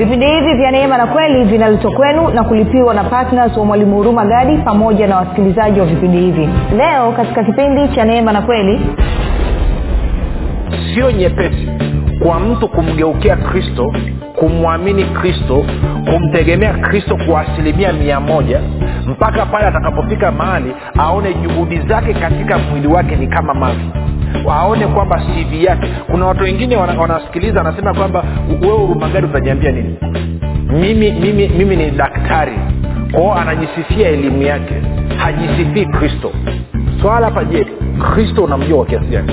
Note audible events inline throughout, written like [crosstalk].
vipindi hivi vya neema na kweli vinaletwa kwenu na kulipiwa na ptns wa mwalimu huruma gadi pamoja na wasikilizaji wa vipindi hivi. Leo katika kipindi cha neema na kweli sio nyepesi kwa mtu kumgeukia kristo kumwamini kristo kumtegemea kristo kwa asilimia mia moja mpaka pale atakapofika mahali aone juhudi zake katika mwili wake ni kama mavi aone kwamba cv yake. Kuna watu wengine wana- wanasikiliza wanasema kwamba wewe urumagari utajiambia nini? Mimi mimi mimi ni daktari. Kwao anajisifia elimu yake. Hajisifii kristo. Swala hapa je kristo unamjua kwa kiasi gani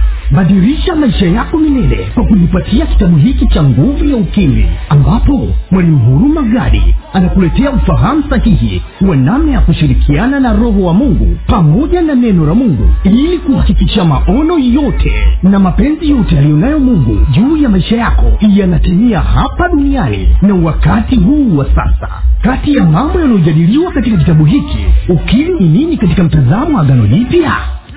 badilisha maisha yako milele kwa kujipatia kitabu hiki cha nguvu ya ukimwi ambapo mwalimu huruma gadi anakuletea ufahamu sahihi wa namna ya kushirikiana na roho wa mungu pamoja na neno la mungu ili kuhakikisha maono yote na mapenzi yote aliyonayo mungu juu ya maisha yako yanatimia hapa duniani na wakati huu wa sasa. Kati ya mambo yanayojadiliwa katika kitabu hiki ukimwi ni nini katika mtazamo agano jipya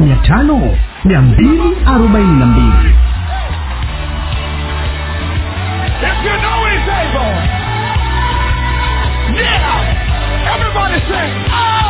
mia tano mia mbili arobaini na mbili. Yeah. Everybody sing. Oh.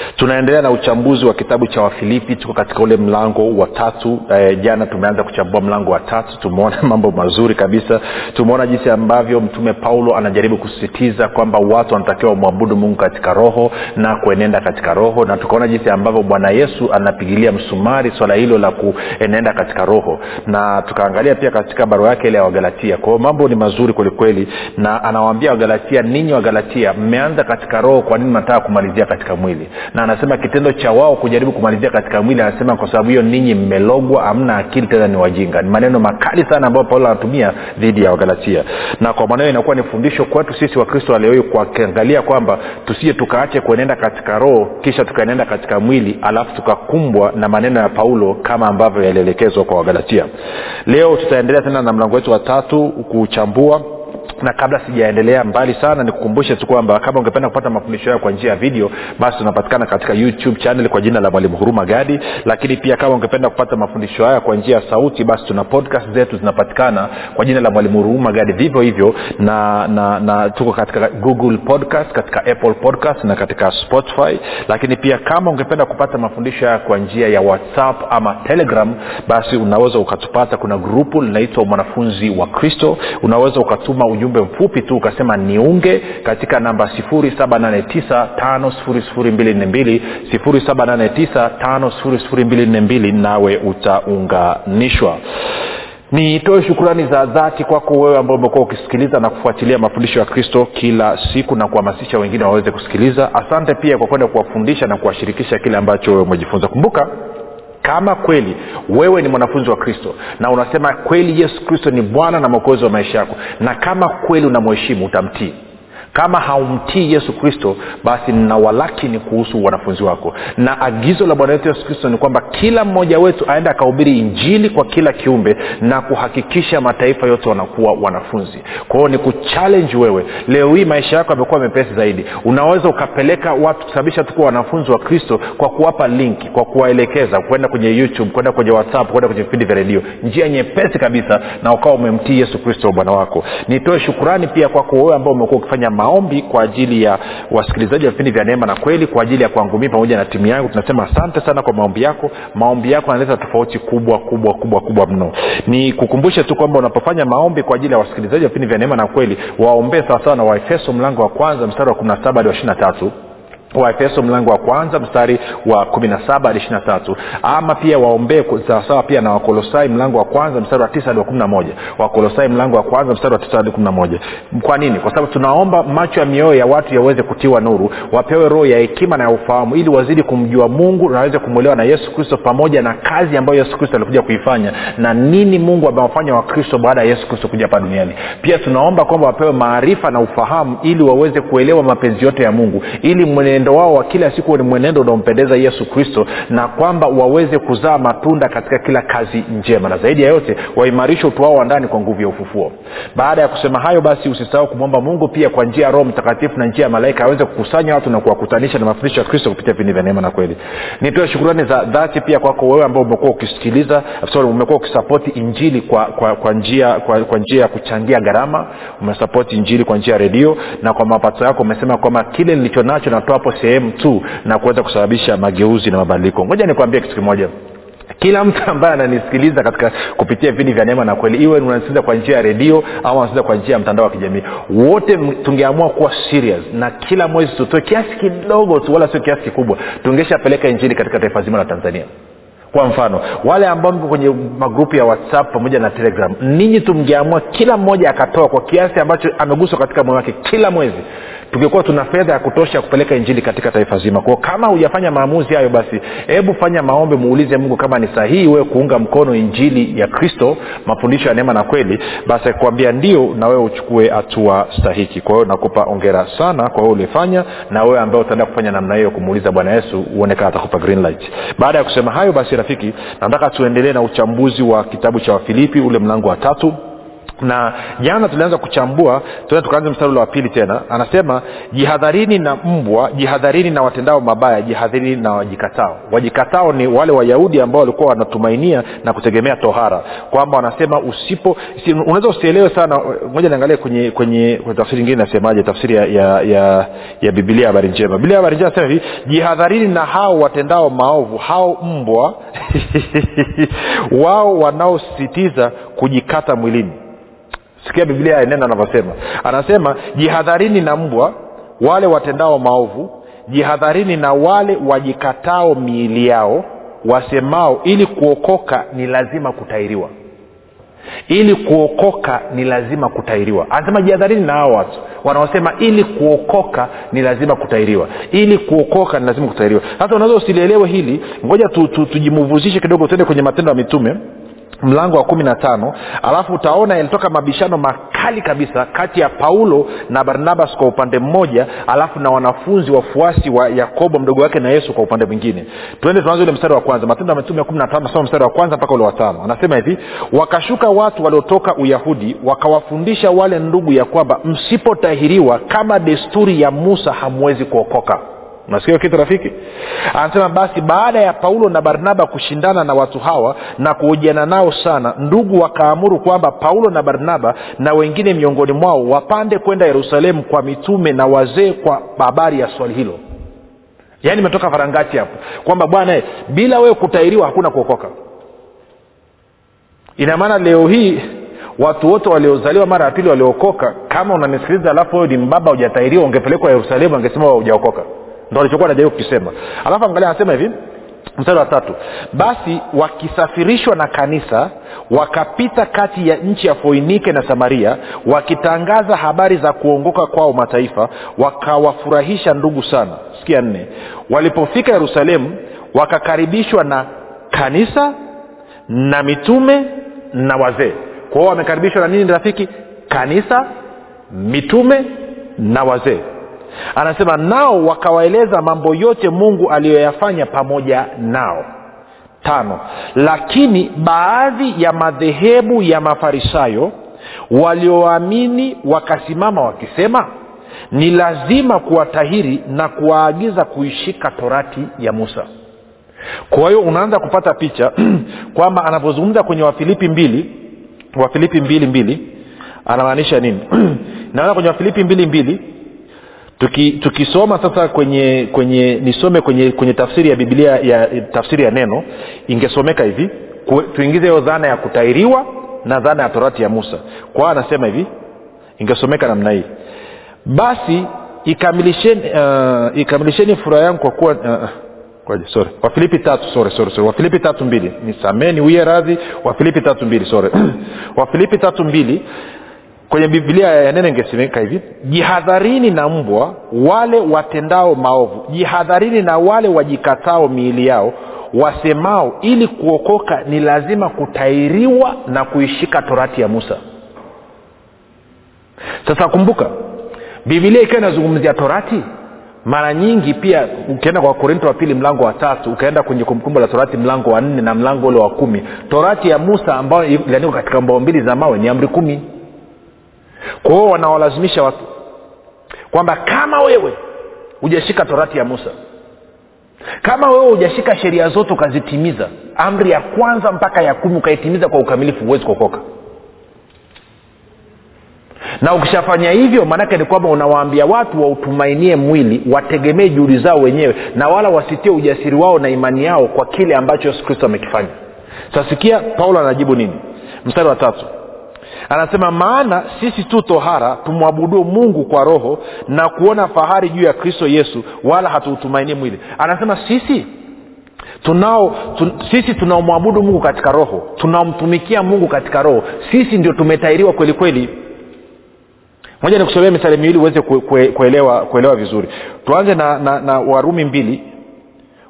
tunaendelea na uchambuzi wa kitabu cha wafilipi. Tuko katika ule mlango wa tatu. E, jana tumeanza kuchambua mlango wa tatu. Tumeona [laughs] mambo mazuri kabisa. Tumeona jinsi ambavyo mtume paulo anajaribu kusisitiza kwamba watu wanatakiwa wamwabudu mungu katika roho na kuenenda katika roho na tukaona jinsi ambavyo bwana yesu anapigilia msumari swala hilo la kuenenda katika roho. Na tukaangalia pia katika barua yake ile ya wagalatia. Kwao mambo ni mazuri kwelikweli na anawaambia wagalatia ninyi wagalatia mmeanza katika roho kwa nini mnataka kumalizia katika mwili? Na anasema kitendo cha wao kujaribu kumalizia katika mwili anasema kwa sababu hiyo ninyi mmelogwa hamna akili tena ni wajinga. Ni maneno makali sana ambayo paulo anatumia dhidi ya wagalatia. Na kwa maneno inakuwa ni fundisho kwetu sisi wakristo waleo kuangalia kwamba tusije tukaache kuenenda katika roho kisha tukaenenda katika mwili alafu tukakumbwa na maneno ya paulo kama ambavyo yalielekezwa kwa wagalatia. Leo tutaendelea tena na mlango wetu wa tatu kuchambua na kabla sijaendelea mbali sana nikukumbushe tu kwamba kama ungependa kupata mafundisho hayo kwa njia ya video basi tunapatikana katika youtube channel kwa jina la mwalimu huruma gadi. Lakini pia kama ungependa kupata mafundisho haya kwa njia ya sauti basi tuna podcast zetu zinapatikana kwa jina la mwalimu huruma gadi. Vivyo hivyo na, na, na tuko katika google podcast katika apple podcast na katika spotify. Lakini pia kama ungependa kupata mafundisho haya kwa njia ya whatsapp ama telegram basi unaweza ukatupata. Kuna grupu linaitwa mwanafunzi wa kristo. Unaweza ukatuma ujumbe mfupi tu ukasema niunge katika namba 7895242 7895242 nawe utaunganishwa. Nitoe shukurani za dhati kwako wewe ambao umekuwa ukisikiliza na kufuatilia mafundisho ya kristo kila siku na kuhamasisha wengine waweze kusikiliza. Asante pia kwa kwenda kuwafundisha na kuwashirikisha kile ambacho wewe umejifunza. Kumbuka kama kweli wewe ni mwanafunzi wa kristo na unasema kweli yesu kristo ni bwana na mwokozi wa maisha yako na kama kweli unamheshimu utamtii kama haumtii yesu kristo basi ninawalaki walakini kuhusu wanafunzi wako. Na agizo la bwana wetu yesu kristo ni kwamba kila mmoja wetu aende akahubiri injili kwa kila kiumbe na kuhakikisha mataifa yote wanakuwa wanafunzi. Kwa ni kuchallenji wewe. Leo hii maisha yako yamekuwa mepesi zaidi. Unaweza ukapeleka watu kusababisha tukuwa wanafunzi wa kristo kwa kuwapa linki kwa kuwaelekeza kwenda kwenye youtube kwenda kwenye whatsapp kwenda kwenye vipindi vya redio. Njia nyepesi kabisa na ukawa umemtii yesu kristo bwana wako. Nitoe shukurani pia kwako wewe ambao umekuwa ukifanya maombi kwa ajili ya wasikilizaji wa vipindi vya neema na kweli kwa ajili ya kwangu mii pamoja na timu yangu. Tunasema asante sana kwa maombi yako. Maombi yako yanaleta tofauti kubwa kubwa kubwa kubwa mno. Ni kukumbushe tu kwamba unapofanya maombi kwa ajili ya wasikilizaji wa vipindi vya neema na kweli waombee sawasawa na waefeso mlango wa kwanza mstari wa kumi na saba hadi wa ishiri na tatu waefeso mlango wa kwanza mstari wa kumi na saba hadi ishiri na tatu. Ama pia waombee sawasawa pia na wakolosai mlango wa kwanza mstari wa tisa hadi wa kumi na moja. Wakolosai mlango wa kwanza mstari wa tisa hadi kumi na moja. Kwa nini? Kwa sababu tunaomba macho ya mioyo ya watu yaweze kutiwa nuru wapewe roho ya hekima na ya ufahamu ili wazidi kumjua mungu na waweze kumwelewa na yesu kristo pamoja na kazi ambayo yesu kristo alikuja kuifanya na nini mungu amewafanya wakristo baada ya yesu kristo kuja hapa duniani. Pia tunaomba kwamba wapewe maarifa na ufahamu ili waweze kuelewa mapenzi yote ya mungu ili mwenendo wao wa kila siku ni mwenendo unaompendeza yesu kristo na kwamba waweze kuzaa matunda katika kila kazi njema. Na zaidi ya yote waimarishe utu wa ndani kwa nguvu ya ufufuo. Baada ya kusema hayo basi usisahau kumwomba mungu pia kwa njia ya roho mtakatifu na njia ya malaika aweze kukusanya watu na kuwakutanisha na mafundisho ya kristo kupitia vipindi vya neema na kweli. Nitoe shukurani za dhati pia kwako wewe ambao umekuwa ukisikiliza umekuwa ukisapoti injili kwa, kwa, kwa njia kwa, kwa njia ya kuchangia gharama. Umesapoti injili kwa njia ya redio na kwa mapato yako umesema kwamba kile nilicho nacho natoa hapo sehemu tu na kuweza kusababisha mageuzi na mabadiliko. Ngoja nikwambie kitu kimoja. Kila mtu ambaye ananisikiliza katika kupitia vipindi vya neema na kweli iwe unasikiliza kwa njia ya redio au unasikiliza kwa njia ya mtandao wa kijamii wote tungeamua kuwa serious na kila mwezi tutoe kiasi kidogo tu wala sio kiasi kikubwa tungeshapeleka injili katika taifa zima la tanzania. Kwa mfano wale ambao mko kwenye magrupu ya whatsapp pamoja na telegram ninyi tumngeamua kila mmoja akatoa kwa kiasi ambacho ameguswa katika moyo wake kila mwezi tungekuwa tuna fedha ya kutosha kupeleka injili katika taifa zima. Kwao kama hujafanya maamuzi hayo basi hebu fanya maombi muulize mungu kama ni sahihi wewe kuunga mkono injili ya kristo mafundisho ya neema na kweli. Basi akuambia ndio na wewe uchukue hatua stahiki. Kwa hiyo nakupa ongera sana kwa wewe ulifanya na wewe ambaye utaenda kufanya namna hiyo kumuuliza bwana yesu uone kama atakupa green light. Baada ya kusema hayo basi rafiki nataka tuendelee na uchambuzi wa kitabu cha wafilipi ule mlango wa tatu na jana tulianza kuchambua tuenda tukaanza mstari ule wa pili tena. Anasema jihadharini na mbwa jihadharini na watendao mabaya jihadharini na wajikatao. Wajikatao ni wale wayahudi ambao walikuwa wanatumainia na kutegemea tohara. Kwamba wanasema usipo si, unaweza usielewe sana moja niangalie kwenye kwenye kwenye tafsiri ingine nasemaje tafsiri ya ya, ya, ya bibilia habari njema. Bibilia habari njema nasema hivi jihadharini na hao watendao maovu hao mbwa [laughs] wao wanaosisitiza kujikata mwilini sikia biblia neno anavyosema. Anasema jihadharini na mbwa wale watendao maovu. Jihadharini na wale wajikatao miili yao wasemao ili kuokoka ni lazima kutairiwa ili kuokoka ni lazima kutairiwa anasema jihadharini na hao watu. Wanaosema ili kuokoka ni lazima kutairiwa ili kuokoka ni lazima kutairiwa sasa unaweza usilielewe hili. Ngoja tujimuvuzishe tu, tu, kidogo tuende kwenye matendo ya mitume mlango wa kumi na tano alafu utaona yalitoka mabishano makali kabisa kati ya paulo na barnabas kwa upande mmoja alafu na wanafunzi wafuasi wa yakobo mdogo wake na yesu kwa upande mwingine. Tuende tuanze ule mstari wa kwanza matendo ya mitume mstari wa kwanza mpaka ule watano anasema hivi wakashuka watu waliotoka uyahudi wakawafundisha wale ndugu ya kwamba msipotahiriwa kama desturi ya musa hamwezi kuokoka unasikia kitu rafiki? Anasema basi baada ya paulo na barnaba kushindana na watu hawa na kuhojiana nao sana ndugu wakaamuru kwamba paulo na barnaba na wengine miongoni mwao wapande kwenda yerusalemu kwa mitume na wazee kwa habari ya swali hilo. Yaani imetoka farangati hapo kwamba bwana bila wewe kutairiwa hakuna kuokoka. Ina maana leo hii watu wote waliozaliwa mara ya pili waliokoka kama unanisikiliza alafu wewe ni mbaba hujatairiwa ungepelekwa yerusalemu angesema hujaokoka ndo alichokuwa najaribu kukisema. Alafu angalia anasema hivi mstari wa tatu basi wakisafirishwa na kanisa wakapita kati ya nchi ya foinike na samaria wakitangaza habari za kuongoka kwao mataifa wakawafurahisha ndugu sana. Sikia nne. Walipofika yerusalemu wakakaribishwa na kanisa na mitume na wazee. Kwa hiyo wamekaribishwa na nini rafiki? Kanisa mitume na wazee anasema nao wakawaeleza mambo yote mungu aliyoyafanya pamoja nao. Tano lakini baadhi ya madhehebu ya mafarisayo walioamini wakasimama wakisema ni lazima kuwatahiri na kuwaagiza kuishika torati ya musa kwa hiyo unaanza kupata picha [clears throat] kwamba anavyozungumza kwenye wafilipi mbili wafilipi mbili mbili anamaanisha nini? [clears throat] Naona kwenye wafilipi mbili mbili Tuki, tukisoma sasa kwenye kwenye nisome kwenye kwenye tafsiri ya biblia ya tafsiri ya neno ingesomeka hivi tuingize hiyo dhana ya kutairiwa na dhana ya torati ya musa. Kwa anasema hivi ingesomeka namna hii. Basi ikamilisheni uh, ikamilisheni furaha yangu kwa kuwa uh, kwaje sorry. Wafilipi tatu sorry sorry sorry. Wafilipi tatu mbili. Nisameni uye radhi. Wafilipi tatu mbili sorry. [clears throat] Wafilipi tatu mbili kwenye biblia ya nene ingesemeka hivi jihadharini na mbwa wale watendao maovu. Jihadharini na wale wajikatao miili yao. Wasemao ili kuokoka ni lazima kutairiwa na kuishika torati ya musa sasa kumbuka bibilia ikiwa inazungumzia torati mara nyingi pia ukienda kwa korinto wa pili mlango wa tatu ukaenda kwenye kumbukumbu la torati mlango wa nne na mlango ule wa kumi torati ya musa ambayo iliandikwa katika mbao mbili za mawe ni amri kumi kwa hiyo wanawalazimisha watu kwamba kama wewe hujashika torati ya musa kama wewe hujashika sheria zote ukazitimiza amri ya kwanza mpaka ya kumi ukaitimiza kwa ukamilifu huwezi kuokoka. Na ukishafanya hivyo maanake ni kwamba unawaambia watu wautumainie mwili wategemee juhudi zao wenyewe na wala wasitie ujasiri wao na imani yao kwa kile ambacho yesu kristo amekifanya. Sasikia paulo anajibu nini? Mstari wa tatu anasema maana sisi tu tohara tumwabuduo mungu kwa roho na kuona fahari juu ya kristo yesu wala hatuutumainie mwili. Anasema sisi tunao tu, sisi tunaomwabudu mungu katika roho tunaomtumikia mungu katika roho. Sisi ndio tumetairiwa kweli kweli. Moja ni kusomea misali miwili uweze kuelewa, kuelewa vizuri. Tuanze na, na, na warumi mbili.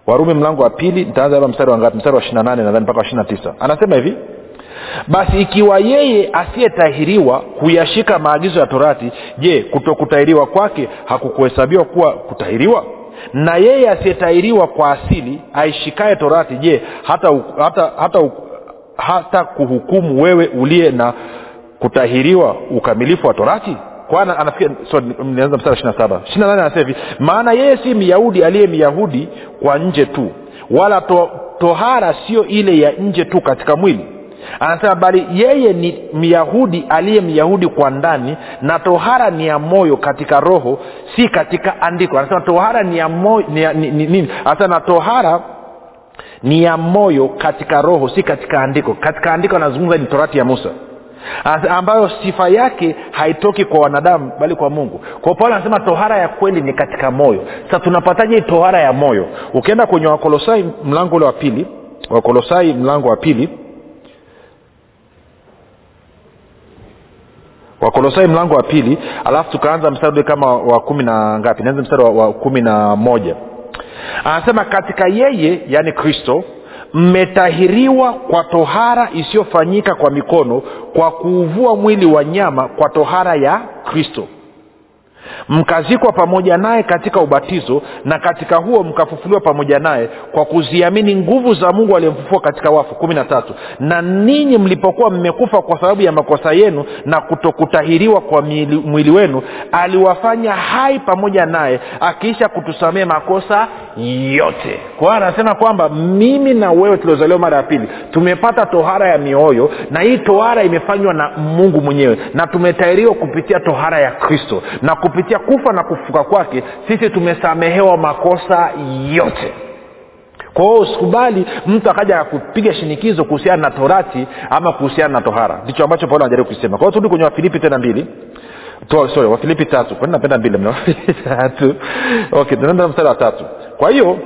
Warumi mlango wa pili nitaanza hapa mstari wa ngapi? Mstari wa ishiri nadhani mpaka wa ishiri anasema hivi basi ikiwa yeye asiyetahiriwa huyashika maagizo ya torati je kutokutahiriwa kwake hakukuhesabiwa kuwa kutahiriwa? Na yeye asiyetahiriwa kwa asili aishikaye torati je hata, hata, hata, hata kuhukumu wewe uliye na kutahiriwa ukamilifu wa torati? Kwana anafikia sorry, nianza mstari hivi maana yeye si myahudi aliye myahudi kwa nje tu wala to, tohara sio ile ya nje tu katika mwili anasema bali yeye ni myahudi aliye myahudi kwa ndani na tohara ni ya moyo katika roho si katika andiko. Anasema tohara ni ya moyo anasema na tohara ni ya moyo katika roho si katika andiko. Katika andiko anazungumza ni torati ya musa. Ambayo sifa yake haitoki kwa wanadamu bali kwa mungu. Kwa paulo anasema tohara ya kweli ni katika moyo. Sasa tunapataje tohara ya moyo? Ukienda kwenye wakolosai mlango ule wa pili wakolosai mlango wa pili wakolosai mlango wa pili alafu tukaanza mstari kama wa kumi na ngapi? Naanza mstari wa, wa kumi na moja. Anasema katika yeye yaani kristo mmetahiriwa kwa tohara isiyofanyika kwa mikono kwa kuuvua mwili wa nyama kwa tohara ya kristo mkazikwa pamoja naye katika ubatizo na katika huo mkafufuliwa pamoja naye kwa kuziamini nguvu za mungu aliyemfufua katika wafu. Kumi na tatu. Na ninyi mlipokuwa mmekufa kwa sababu ya makosa yenu na kutokutahiriwa kwa mwili, wenu aliwafanya hai pamoja naye akiisha kutusamea makosa yote. Kwa hiyo anasema kwamba mimi na wewe tuliozaliwa mara ya pili tumepata tohara ya mioyo na hii tohara imefanywa na mungu mwenyewe na tumetahiriwa kupitia tohara ya kristo na kupitia kufa na kufuka kwake sisi tumesamehewa makosa yote. Kwa hiyo usikubali mtu akaja akupiga shinikizo kuhusiana na torati ama kuhusiana na tohara. Ndicho ambacho paulo anajaribu kusema. Kwa hiyo turudi kwenye wafilipi tena mbili. Sorry wafilipi tatu. Kwani napenda mbili [laughs] tatu. Okay tunaenda mstari wa tatu. Kwa hiyo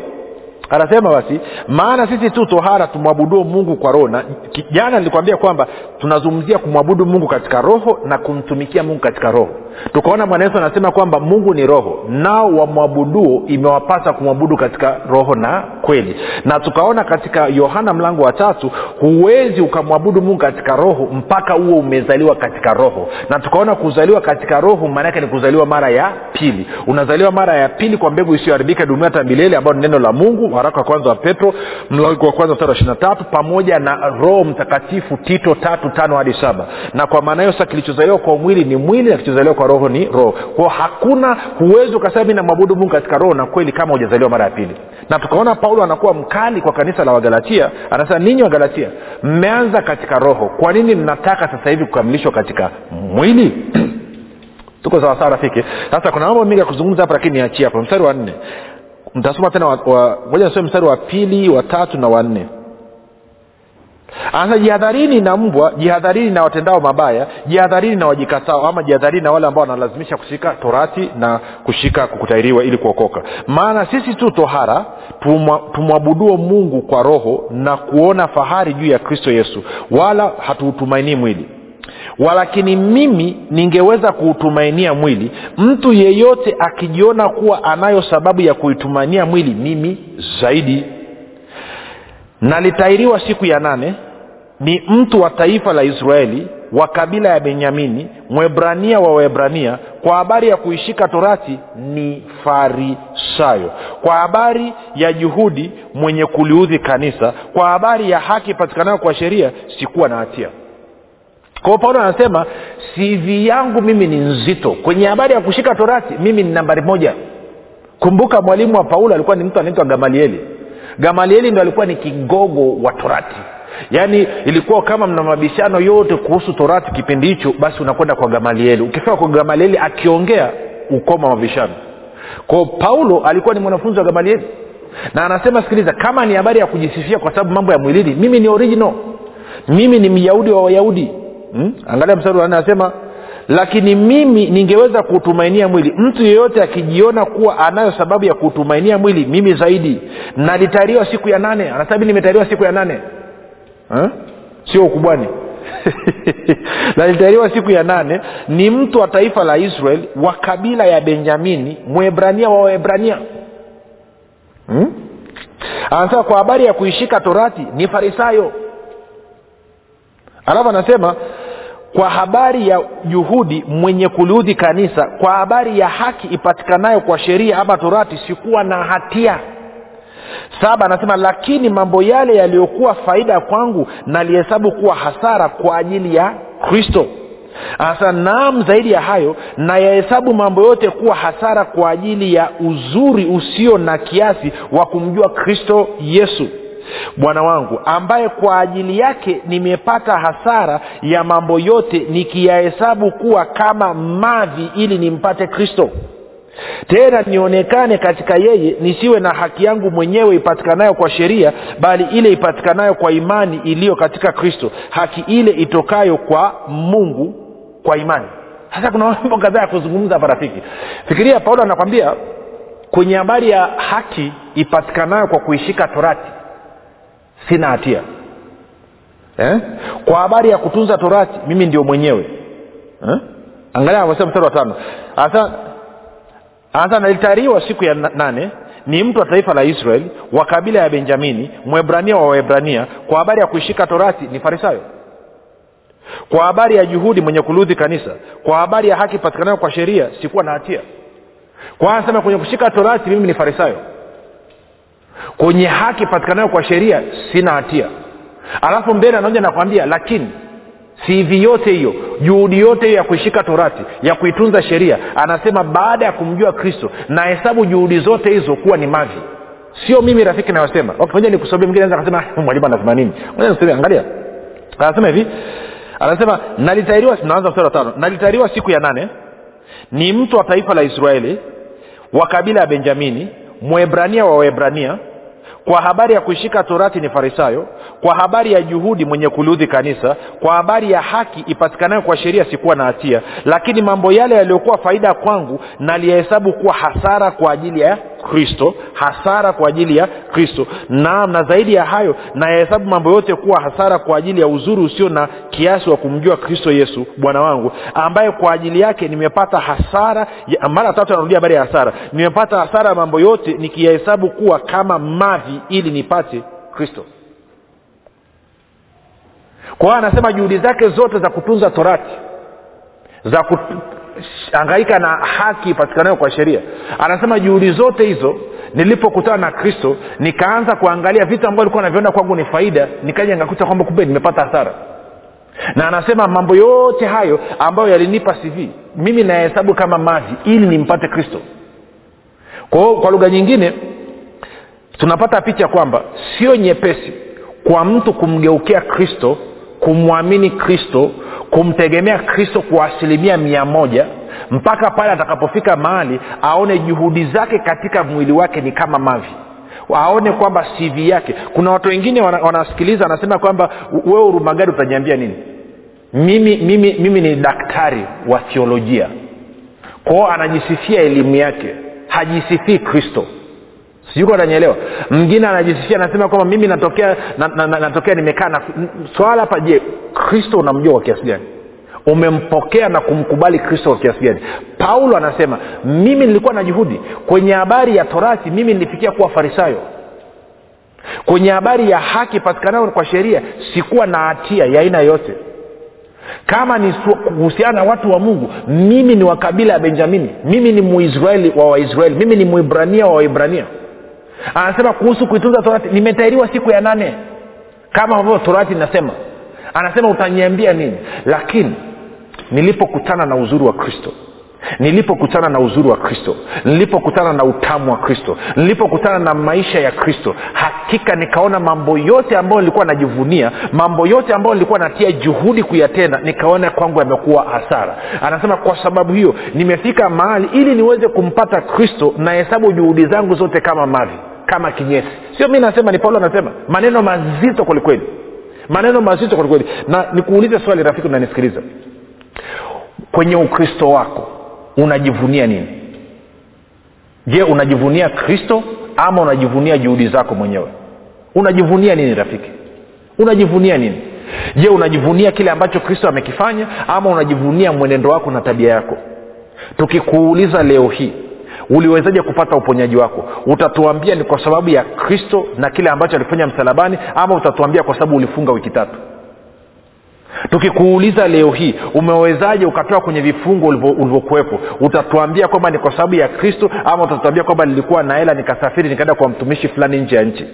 anasema basi maana sisi tu tohara tumwabuduo mungu kwa roho na jana nilikwambia kwamba tunazungumzia kumwabudu mungu katika roho na kumtumikia mungu katika roho tukaona bwana yesu anasema kwamba mungu ni roho nao wamwabuduo imewapasa kumwabudu katika roho na kweli. Na tukaona katika yohana mlango wa tatu huwezi ukamwabudu mungu katika roho mpaka huo umezaliwa katika roho. Na tukaona kuzaliwa katika roho maanaake ni kuzaliwa mara ya pili. Unazaliwa mara ya pili kwa mbegu isiyoharibika dumia hata milele ambayo ni neno la mungu waraka wa kwanza wa petro mlango wa kwanza mstari wa ishiri tatu pamoja na roho mtakatifu tito tatu tano hadi saba. Na kwa maana hiyo sasa kilichozaliwa kwa mwili ni mwili na kilichozaliwa kwa roho ni roho. Kwao hakuna huwezi ukasema mi namwabudu mungu katika roho na kweli kama hujazaliwa mara ya pili. Na tukaona paulo anakuwa mkali kwa kanisa la wagalatia anasema ninyi wagalatia mmeanza katika roho. Kwa nini mnataka sasa hivi kukamilishwa katika mwili? [clears throat] Tuko sawasawa rafiki? Sasa kuna mambo mengi ya kuzungumza hapa lakini niachie hapo. Mstari wa nne. Mtasoma tena moja nisome mstari wa pili wa tatu na wa nne anasema jihadharini na mbwa jihadharini na watendao mabaya jihadharini na wajikatao ama jihadharini na wale ambao wanalazimisha kushika torati na kushika kukutairiwa ili kuokoka. Maana sisi tu tohara tumwabuduo mungu kwa roho na kuona fahari juu ya kristo yesu. Wala hatuutumainii mwili. Walakini mimi ningeweza kuutumainia mwili. Mtu yeyote akijiona kuwa anayo sababu ya kuitumainia mwili mimi zaidi. Nalitairiwa siku ya nane ni mtu wa taifa la israeli wa kabila ya benyamini mwebrania wa waebrania. Kwa habari ya kuishika torati ni farisayo. Kwa habari ya juhudi mwenye kuliudhi kanisa. Kwa habari ya haki ipatikanayo kwa sheria sikuwa na hatia. Kwa hiyo paulo anasema sivi yangu mimi ni nzito. Kwenye habari ya kushika torati mimi ni nambari moja. Kumbuka mwalimu wa paulo alikuwa ni mtu anaitwa gamalieli. Gamalieli ndo alikuwa ni kigogo wa torati yaani ilikuwa kama mna mabishano yote kuhusu torati kipindi hicho basi unakwenda kwa gamalieli. Ukifika kwa gamalieli akiongea ukoma mabishano. Kwao paulo alikuwa ni mwanafunzi wa gamalieli. Na anasema sikiliza kama ni habari ya kujisifia kwa sababu mambo ya mwilini mimi ni original. Mimi ni myahudi wa wayahudi. Hmm? angalia mstari wa anasema lakini mimi ningeweza kuutumainia mwili. Mtu yeyote akijiona kuwa anayo sababu ya kuutumainia mwili mimi zaidi. Nalitariwa siku ya nane. Anasema nimetariwa siku ya nane? Sio ukubwani [laughs] nalitahiriwa siku ya nane ni mtu wa taifa la israel wa kabila ya benjamini mwebrania wa waebrania. Hmm? anasema kwa habari ya kuishika torati ni farisayo. Alafu anasema kwa habari ya juhudi mwenye kuliudhi kanisa kwa habari ya haki ipatikanayo kwa sheria ama torati sikuwa na hatia saba anasema lakini mambo yale yaliyokuwa faida kwangu nalihesabu kuwa hasara kwa ajili ya kristo. Sasa naam zaidi ya hayo nayahesabu mambo yote kuwa hasara kwa ajili ya uzuri usio na kiasi wa kumjua kristo yesu. Bwana wangu ambaye kwa ajili yake nimepata hasara ya mambo yote nikiyahesabu kuwa kama mavi ili nimpate kristo tena nionekane katika yeye nisiwe na haki yangu mwenyewe ipatikanayo kwa sheria bali ile ipatikanayo kwa imani iliyo katika kristo. Haki ile itokayo kwa mungu kwa imani. Sasa kuna mambo kadhaa ya kuzungumza hapa rafiki. Fikiria paulo anakwambia kwenye habari ya haki ipatikanayo kwa kuishika torati sina hatia. Eh? kwa habari ya kutunza torati mimi ndio mwenyewe. Eh? angalia anavyosema mstari wa tano hasa nalitahiriwa siku ya nane ni mtu wa taifa la israeli wa kabila ya benjamini mwebrania wa waebrania kwa habari ya kuishika torati ni farisayo. Kwa habari ya juhudi mwenye kuludhi kanisa kwa habari ya haki patikanayo kwa sheria sikuwa na hatia. Kwa anasema kwenye kushika torati mimi ni farisayo. Kwenye haki patikanayo kwa sheria sina hatia. Alafu mbele anaoja nakwambia lakini sivi yote hiyo juhudi yote hiyo ya kuishika torati ya kuitunza sheria anasema baada ya kumjua kristo na hesabu juhudi zote hizo kuwa ni mavi. Sio mimi rafiki nayosema. Okay, moja nikusomea mwingine akasema "Ah, mwalimu anasema nini? Angalia. Anasema hivi anasema nalitairiwa naanza mstari wa tano nalitairiwa siku ya nane ni mtu wa taifa la israeli wa kabila ya benjamini mwebrania wa waebrania kwa habari ya kuishika torati ni farisayo kwa habari ya juhudi mwenye kuliudhi kanisa kwa habari ya haki ipatikanayo kwa sheria sikuwa na hatia lakini mambo yale yaliyokuwa faida kwangu naliyahesabu kuwa hasara kwa ajili ya kristo hasara kwa ajili ya kristo. Naam na zaidi ya hayo nayahesabu mambo yote kuwa hasara kwa ajili ya uzuri usio na kiasi wa kumjua kristo yesu bwana wangu ambaye kwa ajili yake nimepata hasara mara tatu anarudia habari ya hasara. Nimepata hasara mambo yote nikiyahesabu kuwa kama mavi ili nipate kristo. Kwa hiyo anasema juhudi zake zote za kutunza torati za kuhangaika na haki ipatikanayo kwa sheria. Anasema juhudi zote hizo nilipokutana na kristo nikaanza kuangalia vitu ambavyo likuwa naviona kwangu ni faida nikaja ngakuta kwamba kumbe nimepata hasara. Na anasema mambo yote hayo ambayo yalinipa cv mimi nayahesabu kama maji ili nimpate kristo. Kwa kwa lugha nyingine tunapata picha kwamba sio nyepesi kwa mtu kumgeukia kristo kumwamini kristo kumtegemea kristo kwa asilimia mia moja mpaka pale atakapofika mahali aone juhudi zake katika mwili wake ni kama mavi. Aone kwamba cv yake. Kuna watu wengine wana- wanasikiliza wanasema kwamba wewe urumagari utaniambia nini? Mimi, mimi, mimi ni daktari wa thiolojia kwao anajisifia elimu yake. Hajisifii kristo sijuko ananyelewa mwingine anajisifia anasema kwamba mimi natokea na, na, na, natokea nimekaa na swala hapa je kristo unamjua kwa kiasi gani? Umempokea na kumkubali kristo kwa kiasi gani? Paulo anasema mimi nilikuwa na juhudi. Kwenye habari ya torati mimi nilifikia kuwa farisayo. Kwenye habari ya haki patikanayo kwa sheria sikuwa na hatia ya aina yoyote. Kama ni kuhusiana na watu wa mungu mimi ni wa kabila ya benjamini. Mimi ni muisraeli wa waisraeli. Mimi ni muibrania wa waibrania anasema kuhusu kuitunza torati nimetairiwa siku ya nane. Kama ambavyo torati inasema. Anasema utaniambia nini? Lakini nilipokutana na uzuri wa kristo nilipokutana na uzuri wa kristo nilipokutana na utamu wa kristo nilipokutana na maisha ya kristo hakika nikaona mambo yote ambayo nilikuwa najivunia mambo yote ambayo nilikuwa natia juhudi kuyatenda nikaona kwangu yamekuwa hasara. Anasema kwa sababu hiyo nimefika mahali ili niweze kumpata kristo na hesabu juhudi zangu zote kama mavi kama kinyesi. Sio mi nasema ni paulo anasema. Maneno mazito kwelikweli maneno mazito kwelikweli na nikuulize swali rafiki unanisikiliza. Kwenye ukristo wako unajivunia nini? Je unajivunia kristo ama unajivunia juhudi zako mwenyewe? Unajivunia nini rafiki? Unajivunia nini? Je unajivunia kile ambacho kristo amekifanya ama unajivunia mwenendo wako na tabia yako? Tukikuuliza leo hii uliwezaje kupata uponyaji wako? Utatuambia ni kwa sababu ya kristo na kile ambacho alifanya msalabani ama utatuambia kwa sababu ulifunga wiki tatu tukikuuliza leo hii umewezaje ukatoka kwenye vifungo ulivyokuwepo? Utatuambia kwamba ni kwa sababu ya kristo ama utatuambia kwamba nilikuwa na hela nikasafiri nikaenda kwa mtumishi fulani nje ya nchi?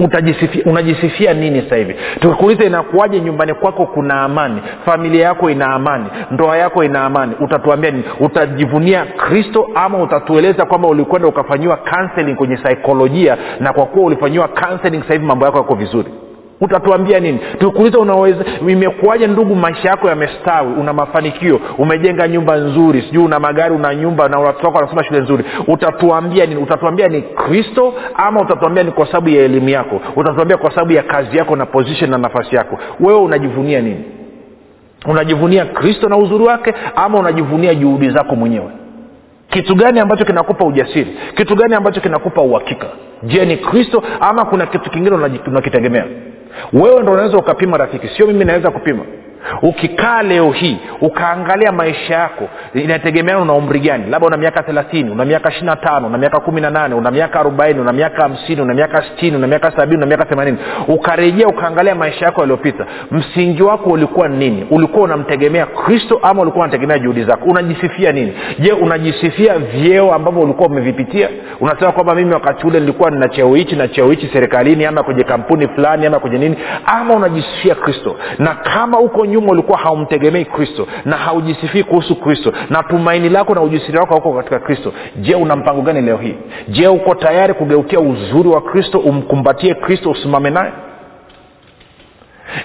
Utajisifia unajisifia nini sasa hivi? Tukikuuliza inakuwaje nyumbani kwako kuna amani familia yako ina amani ndoa yako ina amani utatuambia nini? Utajivunia kristo ama utatueleza kwamba ulikwenda ukafanyiwa counseling kwenye saikolojia na kwa kuwa ulifanyiwa counseling sasa hivi mambo yako yako vizuri utatuambia nini? Tukuuliza unaweza imekuwaje ndugu maisha yako yamestawi? Una mafanikio? Umejenga nyumba nzuri? Sijui una magari una nyumba na unatoka unasoma shule nzuri. Utatuambia nini? Utatuambia ni kristo ama utatuambia ni kwa sababu ya elimu yako? Utatuambia kwa sababu ya kazi yako na position na nafasi yako? Wewe unajivunia nini? Unajivunia kristo na uzuri wake ama unajivunia juhudi zako mwenyewe? Kitu gani ambacho kinakupa ujasiri? Kitu gani ambacho kinakupa uhakika? Je ni kristo ama kuna kitu kingine unakitegemea wewe ndo unaweza ukapima rafiki. Sio mimi naweza kupima ukikaa leo hii ukaangalia maisha yako inategemeana una umri gani. Labda una miaka thelathini una miaka ishiri na tano una miaka kumi na nane una miaka arobaini una miaka hamsini una miaka stini una miaka sabini una miaka themanini. Ukarejea ukaangalia maisha yako yaliyopita. Msingi wako ulikuwa nini? Ulikuwa unamtegemea kristo ama ulikuwa unategemea juhudi zako? Unajisifia nini? Je unajisifia vyeo ambavyo ulikuwa umevipitia? Unasema kwamba mimi wakati ule nilikuwa nina cheo hichi na cheo hichi serikalini ama kwenye kampuni fulani ama kwenye nini? Ama unajisifia kristo? Na kama uko nyuma ulikuwa haumtegemei kristo na haujisifii kuhusu kristo na tumaini lako na ujisiri wako hauko katika kristo. Je una mpango gani leo hii? Je uko tayari kugeukia uzuri wa kristo umkumbatie kristo usimame naye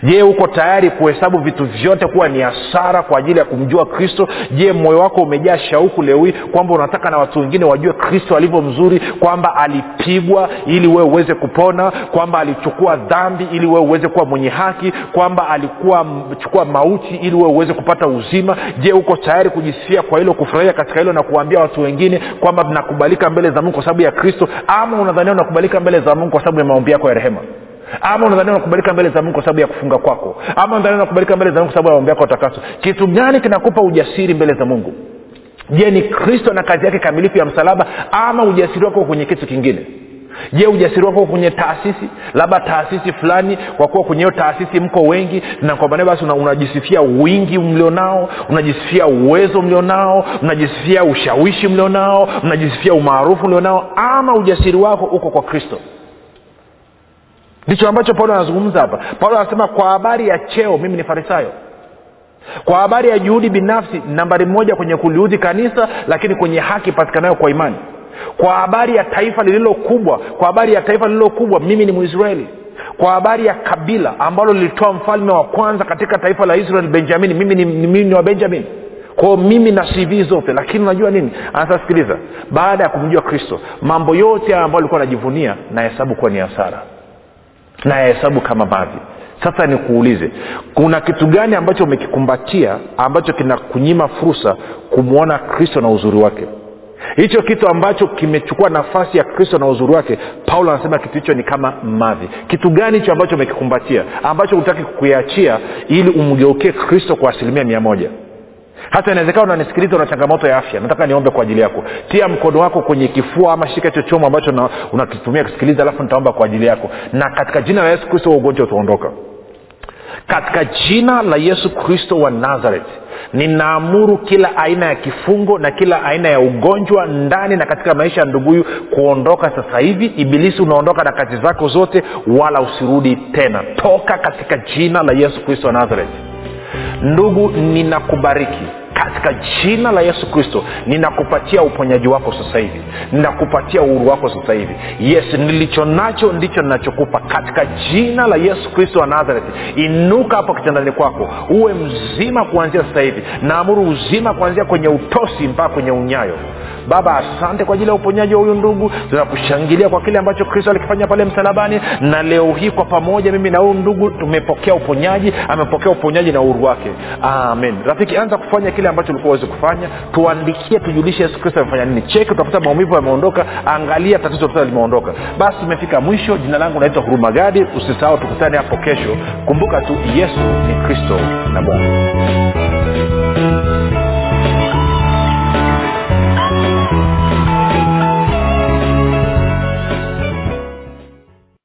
je uko tayari kuhesabu vitu vyote kuwa ni hasara kwa ajili ya kumjua kristo? Je moyo wako umejaa shauku leo hii kwamba unataka na watu wengine wajue kristo alivyo mzuri kwamba alipigwa ili wewe uweze kupona kwamba alichukua dhambi ili wewe uweze kuwa mwenye haki kwamba alikuwa chukua mauti ili wewe uweze kupata uzima? Je uko tayari kujisifia kwa hilo kufurahia katika hilo na kuambia watu wengine kwamba nakubalika mbele za mungu kwa sababu ya kristo? Ama unadhania unakubalika mbele za mungu kwa sababu ya maombi yako ya rehema ama unadhania unakubalika mbele za mungu kwa sababu ya kufunga kwako? Ama unadhania unakubalika mbele za mungu kwa sababu ya ombi yako utakaso kitu gani kinakupa ujasiri mbele za mungu? Je ni kristo na kazi yake kamilifu ya msalaba ama ujasiri wako kwenye kitu kingine? Je ujasiri wako kwenye taasisi? Labda taasisi fulani kwa kuwa kwenye hiyo taasisi mko wengi na kwa maana basi una, unajisifia wingi mlionao unajisifia uwezo mlionao unajisifia ushawishi mlionao unajisifia umaarufu mlionao ama ujasiri wako uko kwa kristo ndicho ambacho paulo anazungumza hapa. Paulo anasema kwa habari ya cheo mimi ni farisayo. Kwa habari ya juhudi binafsi nambari moja kwenye kuliudhi kanisa lakini kwenye haki ipatikanayo kwa imani. Kwa habari ya taifa lililokubwa kwa habari ya taifa lililo kubwa mimi ni mwisraeli. Kwa habari ya kabila ambalo lilitoa mfalme wa kwanza katika taifa la israel benjamini mimi ni, mimi ni wa benjamin. Kwao mimi na cv zote lakini unajua nini? Anasasikiliza baada ya kumjua kristo mambo yote ambayo alikuwa anajivunia nahesabu kuwa ni hasara nayahesabu kama mavi sasa nikuulize kuna kitu gani ambacho umekikumbatia ambacho kinakunyima fursa kumwona kristo na uzuri wake? Hicho kitu ambacho kimechukua nafasi ya kristo na uzuri wake paulo anasema kitu hicho ni kama mavi. Kitu gani hicho ambacho umekikumbatia ambacho hutaki kuiachia ili umgeukie kristo kwa asilimia mia moja hata inawezekana unanisikiliza una changamoto ya afya. Nataka niombe kwa ajili yako. Tia mkono wako kwenye kifua ama shika chochomo ambacho unakitumia kusikiliza alafu nitaomba kwa ajili yako. Na katika jina la yesu kristo wa ugonjwa utaondoka. Katika jina la yesu kristo wa nazareth ninaamuru kila aina ya kifungo na kila aina ya ugonjwa ndani na katika maisha ya nduguyu kuondoka sasa hivi. Ibilisi unaondoka na kazi zako zote wala usirudi tena. Toka katika jina la yesu kristo wa nazareth ndugu ninakubariki katika jina la yesu kristo ninakupatia uponyaji wako sasa hivi. Ninakupatia uhuru wako sasa hivi. Yes nilicho nacho ndicho ninachokupa. Katika jina la yesu kristo wa nazareth inuka hapo kitandani kwako. Uwe mzima kuanzia sasa hivi. Naamuru uzima kuanzia kwenye utosi mpaka kwenye unyayo. Baba asante kwa ajili ya uponyaji wa huyu ndugu. Tunakushangilia kwa kile ambacho kristo alikifanya pale msalabani. Na leo hii kwa pamoja mimi na huyu ndugu tumepokea uponyaji amepokea uponyaji na uhuru wake. Amen. Rafiki anza kufanya kile ambacho ulikuwa uwezi kufanya. Tuandikie tujulishe yesu kristo amefanya nini. Cheki utakuta maumivu yameondoka. Angalia tatizo sasa limeondoka. Basi imefika mwisho. Jina langu naitwa huruma gadi. Usisahau tukutane hapo kesho. Kumbuka tu yesu ni kristo na bwana